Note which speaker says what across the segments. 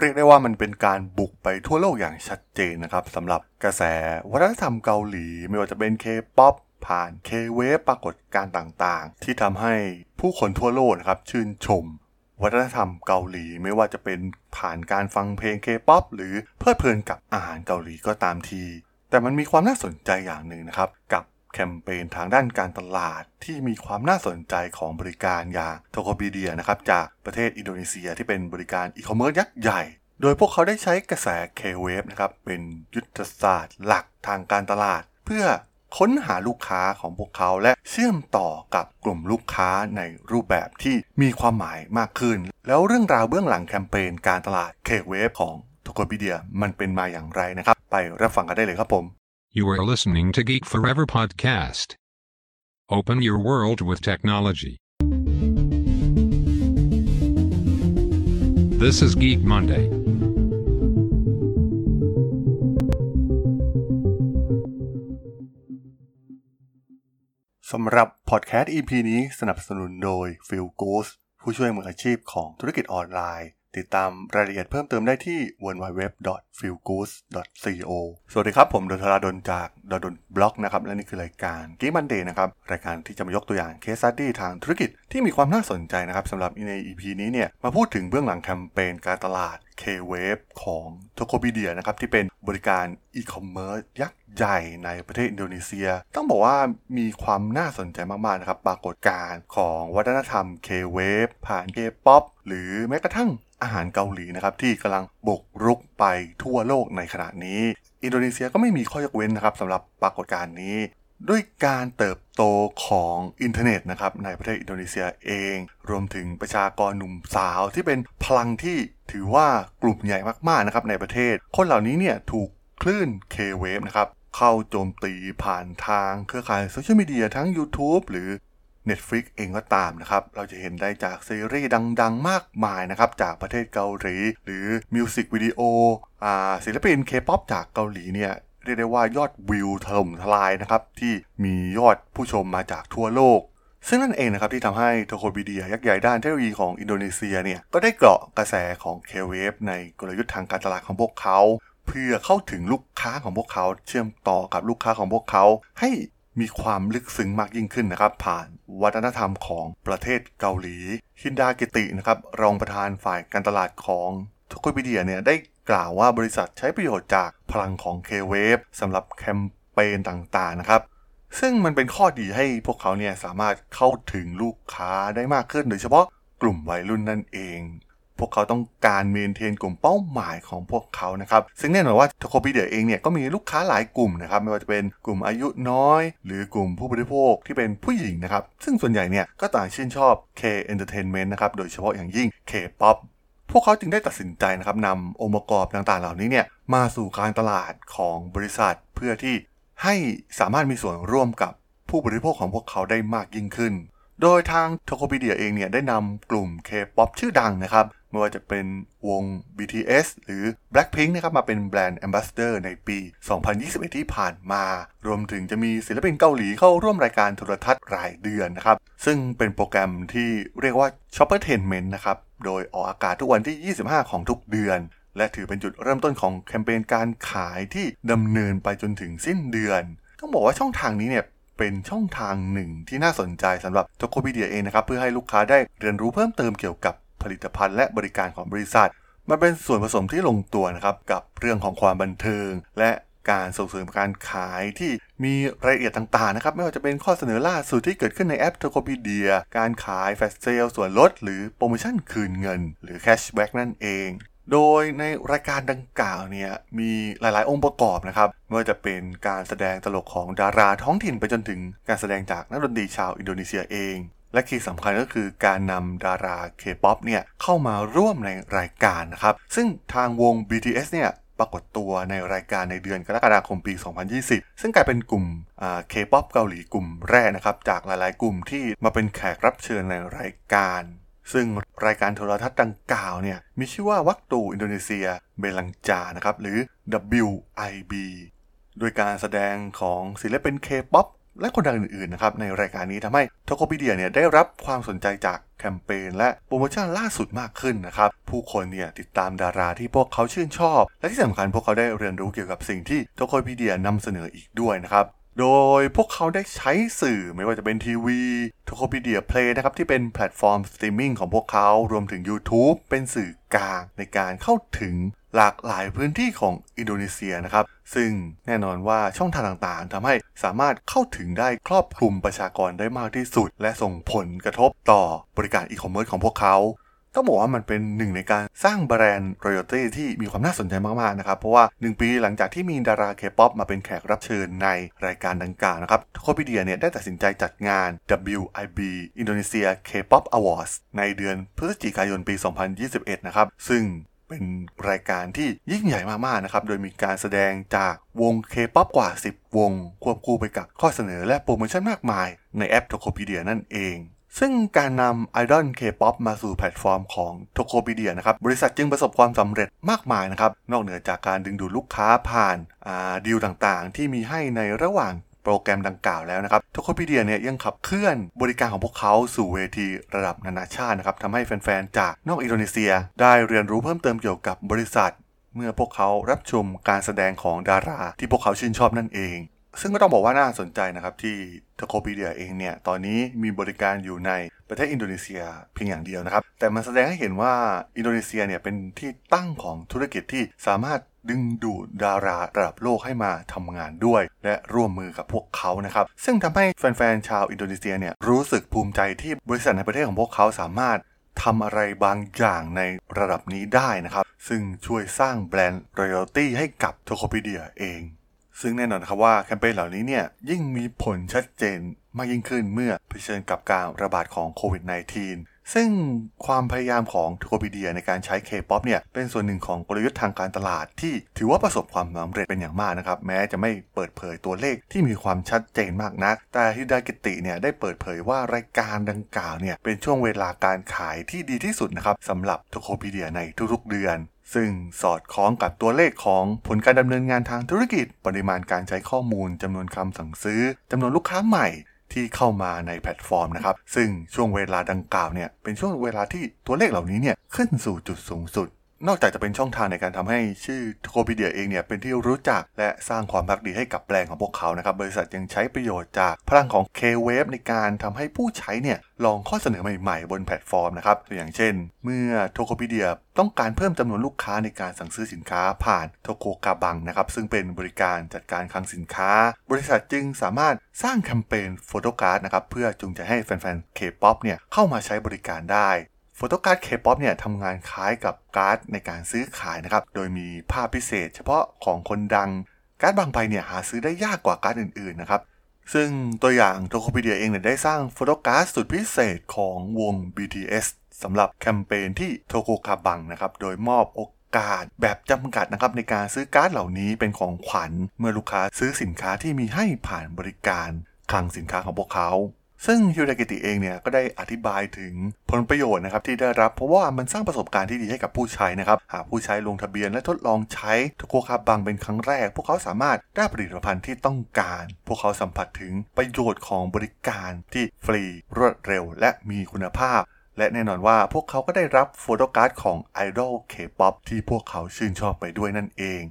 Speaker 1: เรียกได้ว่ามันเป็นการบุกไปทั่วโลกอย่างชัดเจนนะครับสำหรับกระแสวัฒนธรรมเกาหลี ไม่ว่าจะเป็นเคป๊อปผ่าน K-Wave ปรากฏการณ์ต่างๆ ที่ทำให้ผู้คนทั่วโลกนะครับชื่นชม วัฒนธรรมเกาหลีไม่ว่าจะเป็นผ่านการฟังเพลงเคป๊อปหรือเพลิดเพลินกับอาหารเกาหลีก็ตามที แต่มันมีความน่าสนใจอย่างหนึ่งนะครับ กับ แคมเปญทางด้านการตลาดที่มีความน่าสนใจของบริการอย่าง Tokopedia นะครับจากประเทศอินโดนีเซียที่เป็นบริการอีคอมเมิร์ซยักษ์ใหญ่ โดยพวกเขาได้ใช้กระแส K-Wave นะครับเป็นยุทธศาสตร์หลักทางการตลาด เพื่อค้นหาลูกค้าของพวกเขาและเชื่อมต่อกับกลุ่มลูกค้าในรูปแบบที่มีความหมายมากขึ้น แล้วเรื่องราวเบื้องหลังแคมเปญการตลาด K-Wave ของโทโคบีเดียมันเป็นมาอย่างไรนะครับ ไปรับฟังกันได้เลยครับผม
Speaker 2: You are listening to Geek Forever podcast. Open your world with technology. This is Geek Monday.
Speaker 1: สำหรับพอดแคสต์ EP นี้สนับสนุนโดย p h i l g o o s ผู้ช่วยมืออาชีพของธุรกิจออนไลน์ ติดตามรายละเอียดเพิ่มเติมได้ที่ www.fillgoods.co สวัสดีครับ ผมดลธราดลจาก ด.ดล็อกนะครับ และนี่คือรายการ Geek Monday นะครับ รายการที่จะมายกตัวอย่าง case study ทางธุรกิจที่มีความน่าสนใจนะครับสำหรับใน EP นี้เนี่ยมาพูดถึงเบื้องหลังแคมเปญการตลาด K-Wave ของ Tokopedia นะครับที่เป็นบริการอีคอมเมิร์ซยักษ์ใหญ่ในประเทศอินโดนีเซีย ต้องบอกว่ามีความน่าสนใจมากๆนะครับปรากฏการณ์ของวัฒนธรรม K-Wave ผ่าน K-POP หรือแม้กระทั่งอาหารเกาหลีนะครับที่กำลังบุกรุกไปทั่วโลกในขณะนี้ อินโดนีเซียก็ไม่มีข้อยกเว้นนะครับสำหรับปรากฏการณ์นี้ ด้วยการเติบโตของอินเทอร์เน็ตนะครับในประเทศอินโดนีเซียเอง รวมถึงประชากรหนุ่มสาวที่เป็นพลังที่ถือว่ากลุ่มใหญ่มากๆนะครับในประเทศ คนเหล่านี้เนี่ยถูกคลื่น K-Wave นะครับเข้าโจมตีผ่านทางเครือข่ายโซเชียลมีเดียทั้ง YouTube หรือ Netflix เองก็ตามนะครับ เราจะเห็นได้จากซีรีส์ดัง ๆ มากมายนะครับ จากประเทศเกาหลี หรือมิวสิกวิดีโอศิลปินเคป๊อปจากเกาหลีเนี่ย เรียกได้ว่ายอดวิวถล่มทลายนะครับ ที่มียอดผู้ชมมาจากทั่วโลก ซึ่งนั่นเองนะครับที่ทำให้ Tokopedia ยักษ์ใหญ่ด้านเทคโนโลยีของอินโดนีเซียเนี่ยก็ได้เกาะกระแสของ K-Wave ในกลยุทธ์ทางการตลาดของพวกเขา เพื่อเข้าถึงลูกค้าของพวกเขา เชื่อมต่อกับลูกค้าของพวกเขาให้มีความลึกซึ้งมากยิ่งขึ้นนะครับ ผ่านวัฒนธรรมของประเทศเกาหลีฮินดากิตินะครับรองประธานฝ่ายการตลาดของ Tokopedia เนี่ยได้ กล่าวว่าบริษัทใช้ประโยชน์จากพลังของ K-Wave สำหรับแคมเปญต่างๆนะครับ ซึ่งมันเป็นข้อดีให้พวกเขาเนี่ยสามารถเข้าถึงลูกค้าได้มากขึ้น โดยเฉพาะกลุ่มวัยรุ่นนั่นเอง พวกเขาต้องการเมนเทนกลุ่มเป้าหมายของพวกเขานะครับ ซึ่งแน่นอนว่าทโค p ีเดียเองเนี่ยก็มีลูกค้าหลายกลุ่มนะครับ ไม่ว่าจะเป็นกลุ่มอายุน้อย หรือกลุ่มผู้บริโภคที่เป็นผู้หญิงนะครับ ซึ่งส่วนใหญ่เนี่ยก็ต่างชื่นชอบ K Entertainment นะครับ โดยเฉพาะอย่างยิ่ง K-POP พวกเขาจึงได้ตัดสินใจนะครับนำองค์ประกอบต่างๆ เหล่านี้เนี่ยมาสู่การตลาดของบริษัท เพื่อที่ให้สามารถมีส่วนร่วมกับผู้บริโภคของพวกเขาได้มากยิ่งขึ้น โดยทาง Tokopedia เองเนี่ยได้นำกลุ่ม K-POP ชื่อดังนะครับ ไม่ว่าจะเป็นวง BTS หรือ Blackpink นะครับมาเป็นแบรนด์ Ambassador ในปี 2021 ที่ผ่านมา รวมถึงจะมีศิลปินเกาหลีเข้าร่วมรายการโทรทัศน์รายเดือนนะครับ ซึ่งเป็นโปรแกรมที่เรียกว่า Shoppertainment นะครับ โดยออกอากาศทุกวันที่ 25 ของทุกเดือนและถือเป็นจุดเริ่มต้นของแคมเปญการขายที่ดำเนินไปจนถึงสิ้นเดือน ต้องบอกว่าช่องทางนี้เนี่ยเป็นช่องทางหนึ่งที่น่าสนใจสำหรับ Tokopedia เองนะครับ เพื่อให้ลูกค้าได้เรียนรู้เพิ่มเติมเกี่ยวกับ ผลิตภัณฑ์และบริการของบริษัท มันเป็นส่วนผสมที่ลงตัวนะครับกับเรื่องของความบันเทิง และการส่งเสริมการขายที่มีรายละเอียดต่างๆนะครับ ไม่ว่าจะเป็นข้อเสนอล่าสุดที่เกิดขึ้นในแอป Tokopedia การขาย flash sale ส่วนลด หรือโปรโมชั่นคืนเงิน หรือ cashback นั่นเอง โดยในรายการดังกล่าวเนี่ยมีหลายๆ องค์ประกอบนะครับไม่ว่าจะเป็นการแสดงตลกของดาราท้องถิ่นไปจนถึงการแสดงจากนักดนตรีชาวอินโดนีเซียเอง และ key สำคัญก็คือการนำดาราเคป๊อปเนี่ยเข้ามาร่วมในรายการนะครับ ซึ่งทางวง BTS เนี่ยปรากฏตัวในรายการในเดือนกรกฎาคมปี 2020 ซึ่งกลายเป็นกลุ่มเคป๊อปเกาหลีกลุ่มแรกนะครับ จากหลายๆ กลุ่มที่มาเป็นแขกรับเชิญในรายการ ซึ่งรายการโทรทัศน์ดังกล่าวเนี่ยมีชื่อว่า Waktu Indonesia Belanja นะครับหรือ WIB โดยการแสดงของศิลปินเคป๊อป และคนดังอื่นๆนะครับในรายการนี้ทำให้ Tokopedia เนี่ยได้รับความสนใจจากแคมเปญและโปรโมชั่นล่าสุดมากขึ้นนะครับ ผู้คนเนี่ยติดตามดาราที่พวกเขาชื่นชอบ และที่สำคัญพวกเขาได้เรียนรู้เกี่ยวกับสิ่งที่ Tokopedia นำเสนออีกด้วยนะครับโดยพวกเขาได้ใช้สื่อไม่ว่าจะเป็นทีวี Tokopedia Play นะครับที่เป็นแพลตฟอร์มสตรีมมิ่งของพวกเขารวมถึง YouTube เป็นสื่อกลางในการเข้าถึง หลากหลายพื้นที่ของอินโดนีเซียนะครับ ซึ่งแน่นอนว่าช่องทางต่างๆทำให้สามารถเข้าถึงได้ครอบคลุมประชากรได้มากที่สุด และส่งผลกระทบต่อบริการอีคอมเมิร์ซของพวกเขาต้องบอกว่ามันเป็นหนึ่งในการสร้าง brand loyalty ที่มีความน่าสนใจมากๆนะครับ เพราะว่า 1 ปีหลังจากที่มีดาราเคป๊อปมาเป็นแขกรับเชิญในรายการดังกล่าวนะครับ Tokopedia เนี่ยได้ตัดสินใจจัดงาน WIB Indonesia K-pop Awards ในเดือนพฤศจิกายนปี 2021 นะครับ ซึ่ง เป็นรายการที่ยิ่งใหญ่มากๆนะครับ โดยมีการแสดงจากวง K-pop กว่า 10 วง ควบคู่ไปกับข้อเสนอและโปรโมชั่นมากมาย ในแอป Tokopedia นั่นเอง ซึ่งการนำไอดอลเคป๊อปมาสู่แพลตฟอร์มของ Tokopedia นะครับ บริษัทจึงประสบความสำเร็จมากมายนะครับ นอกเหนือจากการดึงดูดลูกค้าผ่านดีลต่างๆ ที่มีให้ในระหว่าง โปรแกรมดังกล่าวแล้วนะครับ Tokopedia เนี่ยยังขับเคลื่อนบริการของพวกเขาสู่เวทีระดับนานาชาตินะครับทำให้แฟนๆ จากนอกอินโดนีเซีย ได้เรียนรู้เพิ่มเติมเกี่ยวกับบริษัท เมื่อพวกเขารับชมการแสดงของดารา ที่พวกเขาชื่นชอบนั่นเอง ซึ่งก็ต้องบอกว่าน่าสนใจนะครับที่ทโคพีเดียเองเนี่ยตอนนี้มีบริการอยู่ใน ประเทศอินโดนีเซียเพียงอย่างเดียวนะครับ แต่มันแสดงให้เห็นว่าอินโดนีเซียเนี่ยเป็นที่ตั้งของธุรกิจที่สามารถดึงดูดดาราระดับโลกให้มาทำงานด้วย และร่วมมือกับพวกเขานะครับ ซึ่งทำให้แฟนๆชาวอินโดนีเซียเนี่ยรู้สึกภูมิใจที่บริษัทในประเทศของพวกเขาสามารถทำอะไรบางอย่างในระดับนี้ได้นะครับ ซึ่งช่วยสร้างแบรนด์ royalty ให้กับ Tokopedia เอง ซึ่งแน่นอนครับว่าแคมเปญเหล่านี้เนี่ยยิ่งมีผลชัดเจนมากยิ่งขึ้นเมื่อเผชิญกับการระบาดของโควิด -19 ซึ่งความพยายามของ Tokopedia ในการใช้ K-POP เนี่ยเป็นส่วนหนึ่งของกลยุทธ์ทางการตลาดที่ถือว่าประสบความสำเร็จเป็นอย่างมากนะครับ แม้จะไม่เปิดเผยตัวเลขที่มีความชัดเจนมากนัก แต่ฮิดากิติเนี่ยได้เปิดเผยว่ารายการดังกล่าวเนี่ยเป็นช่วงเวลาการขายที่ดีที่สุดนะครับสำหรับ Tokopedia ในทุกๆเดือน ซึ่งสอดคล้องกับตัวเลขของผลการดำเนินงานทางธุรกิจ ปริมาณการใช้ข้อมูลจำนวนคำสั่งซื้อจำนวนลูกค้าใหม่ที่เข้ามาในแพลตฟอร์มนะครับ ซึ่งช่วงเวลาดังกล่าวเนี่ยเป็นช่วงเวลาที่ตัวเลขเหล่านี้เนี่ยขึ้นสู่จุดสูงสุด นอกจากจะเป็นช่องทางในการทำให้ชื่อ Tokopedia เองเนี่ยเป็นที่รู้จักและสร้างความภักดีให้กับแบรนด์ของพวกเขานะครับ บริษัทยังใช้ประโยชน์จากพลังของ K-Wave ในการทำให้ผู้ใช้เนี่ยลองข้อเสนอใหม่ๆ บนแพลตฟอร์มนะครับตัวอย่างเช่น เมื่อ Tokopedia ต้องการเพิ่มจำนวนลูกค้าในการสั่งซื้อสินค้าผ่าน t o k o k a b a n g นะครับซึ่งเป็นบริการจัดการคลังสินค้า บริษัทจึงสามารถสร้างแคมเปญ photo card นะครับเพื่อจูงใจให้แฟนๆ K-POP เนี่ยเข้ามาใช้บริการได้ photo card K-POP เนี่ยทำงานคล้ายกับการ์ดในการซื้อขายนะครับ โดยมีภาพพิเศษ เฉพาะของคนดัง การ์ดบางใบเนี่ยหาซื้อได้ยากกว่าการ์ดอื่นๆนะครับ ซึ่งตัวอย่าง Tokopedia เองเนี่ยได้สร้าง photo card สุดพิเศษของวง BTS สำหรับแคมเปญที่ TokoCabang นะครับ โดยมอบโอกาสแบบจำกัดนะครับในการซื้อการ์ดเหล่านี้เป็นของขวัญเมื่อลูกค้าซื้อสินค้าที่มีให้ผ่านบริการคลังสินค้าของพวกเขา ซึ่งฮิวดากิติเองเนี่ยก็ได้อธิบายถึงผลประโยชน์นะครับที่ได้รับเพราะว่ามันสร้างประสบการณ์ที่ดีให้กับผู้ใช้นะครับหากผู้ใช้ลงทะเบียนและทดลองใช้ TokoCabang เป็นครั้งแรก พวกเขาสามารถได้ผลิตภัณฑ์ที่ต้องการ พวกเขาสัมผัสถึงประโยชน์ของบริการที่ฟรีรวดเร็ว และมีคุณภาพและแน่นอนว่าพวกเขาก็ได้รับ photo card ของไอดอลเคป๊อปที่พวกเขาชื่นชอบไปด้วยนั่นเอง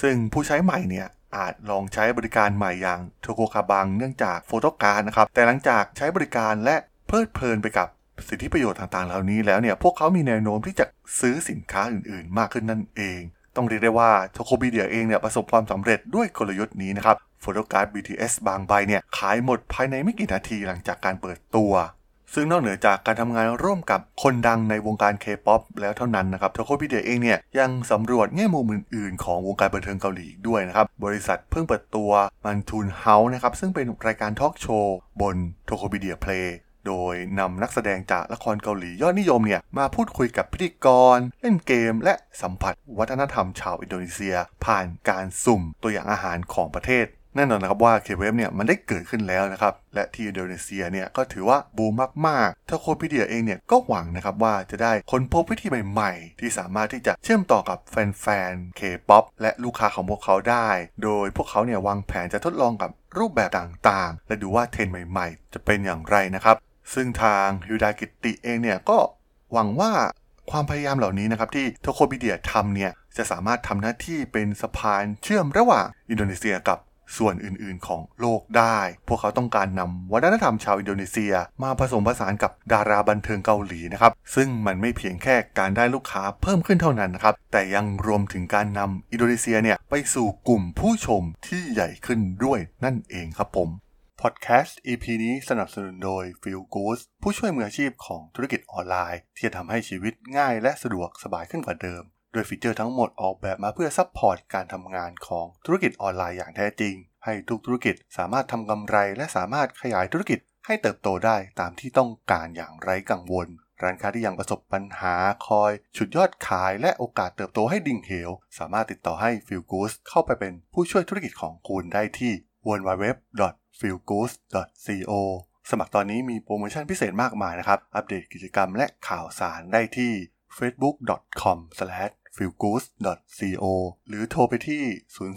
Speaker 1: ซึ่งผู้ใช้ใหม่เนี่ย อาจลองใช้บริการใหม่อย่างโทโกคาบังเนื่องจากโฟโตการ์ดนะครับ แต่หลังจากใช้บริการและเพลิดเพลินไปกับสิทธิประโยชน์ต่างๆ เหล่านี้แล้วเนี่ย พวกเขามีแนวโน้มที่จะซื้อสินค้าอื่นๆ มากขึ้นนั่นเอง ต้องเรียกได้ว่าโทโคบีเดียเองเนี่ยประสบความสำเร็จด้วยกลยุทธ์นี้นะครับโฟโตการ์ด BTS บางใบเนี่ยขายหมดภายในไม่กี่นาทีหลังจากการเปิดตัว ซึ่งนอกเหนือจากการทำงานร่วมกับคนดังในวงการ K-POP แล้วเท่านั้นนะครับโทโคพิเดียเองเนี่ยยังสำรวจแง่มุมอื่นๆ ของวงการบันเทิงเกาหลีด้วยนะครับ บริษัทเพิ่งเปิดตัว Mantul House นะครับซึ่งเป็นรายการทอล์กโชว์บน Tokopedia Play โดยนำนักแสดงจากละครเกาหลียอดนิยมเนี่ยมาพูดคุยกับพิธีกร เล่นเกม และสัมผัสวัฒนธรรมชาวอินโดนีเซีย ผ่านการสุ่มตัวอย่างอาหารของประเทศ แน่นอนนะครับว่า K-Wave เนี่ยมันได้เกิดขึ้นแล้วนะครับ และที่อินโดนีเซียเนี่ยก็ถือว่าบูมมากๆ Tokopedia เองเนี่ยก็หวังนะครับว่าจะได้ค้นพบวิธีใหม่ๆ ที่สามารถที่จะเชื่อมต่อกับแฟนๆเคป๊อปและลูกค้าของพวกเขาได้ โดยพวกเขาเนี่ยวางแผนจะทดลองกับรูปแบบต่างๆ และดูว่าเทรนด์ใหม่ ๆ จะเป็นอย่างไรนะครับ ซึ่งทางฮิวดากิติเองเนี่ยก็หวังว่าความพยายามเหล่านี้นะครับที่ Tokopedia ทำเนี่ยจะสามารถทำหน้าที่เป็นสะพานเชื่อมระหว่างอินโดนีเซียกับ ส่วนอื่นๆของโลกได้ พวกเขาต้องการนำวัฒนธรรมชาวอินโดนีเซีย มาผสมผสานกับดาราบันเทิงเกาหลีนะครับ ซึ่งมันไม่เพียงแค่การได้ลูกค้าเพิ่มขึ้นเท่านั้นนะครับ แต่ยังรวมถึงการนำอินโดนีเซียเนี่ยไปสู่กลุ่มผู้ชมที่ใหญ่ขึ้นด้วยนั่นเองครับผมพอดแคสต์ EP นี้สนับสนุนโดย Fillgoods ผู้ช่วยมืออาชีพของธุรกิจออนไลน์ ที่จะทำให้ชีวิตง่ายและสะดวกสบายขึ้นกว่าเดิม โดยฟีเจอร์ทั้งหมดออกแบบมาเพื่อ support การทำงานของธุรกิจออนไลน์อย่างแท้จริง ให้ทุกธุรกิจสามารถทำกำไร และสามารถขยายธุรกิจให้เติบโตได้ตามที่ต้องการอย่างไร้กังวล ร้านค้าที่ยังประสบปัญหาคอยฉุดยอดขายและโอกาสเติบโตให้ดิ่งเหว สามารถติดต่อให้ Fillgoods เข้าไปเป็นผู้ช่วยธุรกิจของคุณได้ที่ www.fillgoods.co สมัครตอนนี้มีโปรโมชั่นพิเศษมากมายนะครับ อัปเดตกิจกรรมและข่าวสารได้ที่ facebook.com/fillgoods.co หรือโทรไปที่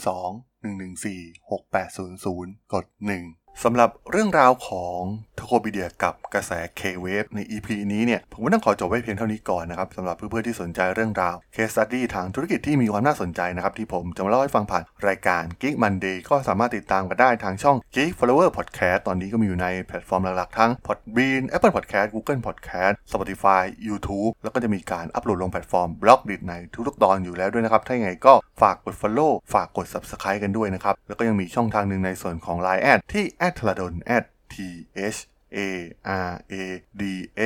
Speaker 1: 02 114 6800 กด 1 สำหรับเรื่องราวของ Tokopedia กับกระแส K-Wave ใน EP นี้เนี่ย ผมก็ต้องขอจบไว้เพียงเท่านี้ก่อนนะครับสำหรับเพื่อนๆที่สนใจเรื่องราว Case Study ทางธุรกิจที่มีความน่าสนใจนะครับ ที่ผมจะมาเล่าให้ฟังผ่านรายการ Geek Monday ก็สามารถติดตามกันได้ทางช่อง Geek Forever Podcast ตอนนี้ก็มีอยู่ในแพลตฟอร์มหลักๆ ทั้ง Podbean Apple Podcast Google Podcast Spotify YouTube แล้วก็จะมีการอัปโหลดลงแพลตฟอร์ม Blockdit ในทุกๆตอนอยู่แล้วด้วยนะครับถ้าอย่างไรก็ฝากกด Follow ฝากกด Subscribe กันด้วยนะครับแล้วก็ยังมีช่องทางหนึ่งในส่วนของ Line แอดที่ t h a d o n T H A R A D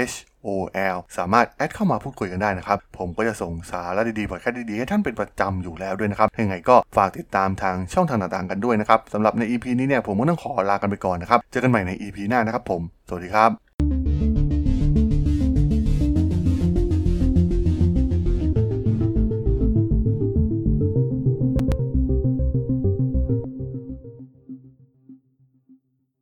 Speaker 1: H O L สามารถ add เข้ามาพูดคุยกันได้นะครับ ผมก็จะส่งสาระดีๆพอดแคสต์ดีๆ ให้ท่านเป็นประจำอยู่แล้วด้วยนะครับยังไงก็ฝากติดตามทางช่องทางต่างๆกันด้วยนะครับสำหรับใน EP นี้เนี่ยผมก็ต้องขอลากันไปก่อนนะครับ เจอกันใหม่ใน EP หน้านะครับผม สวัสดีครับ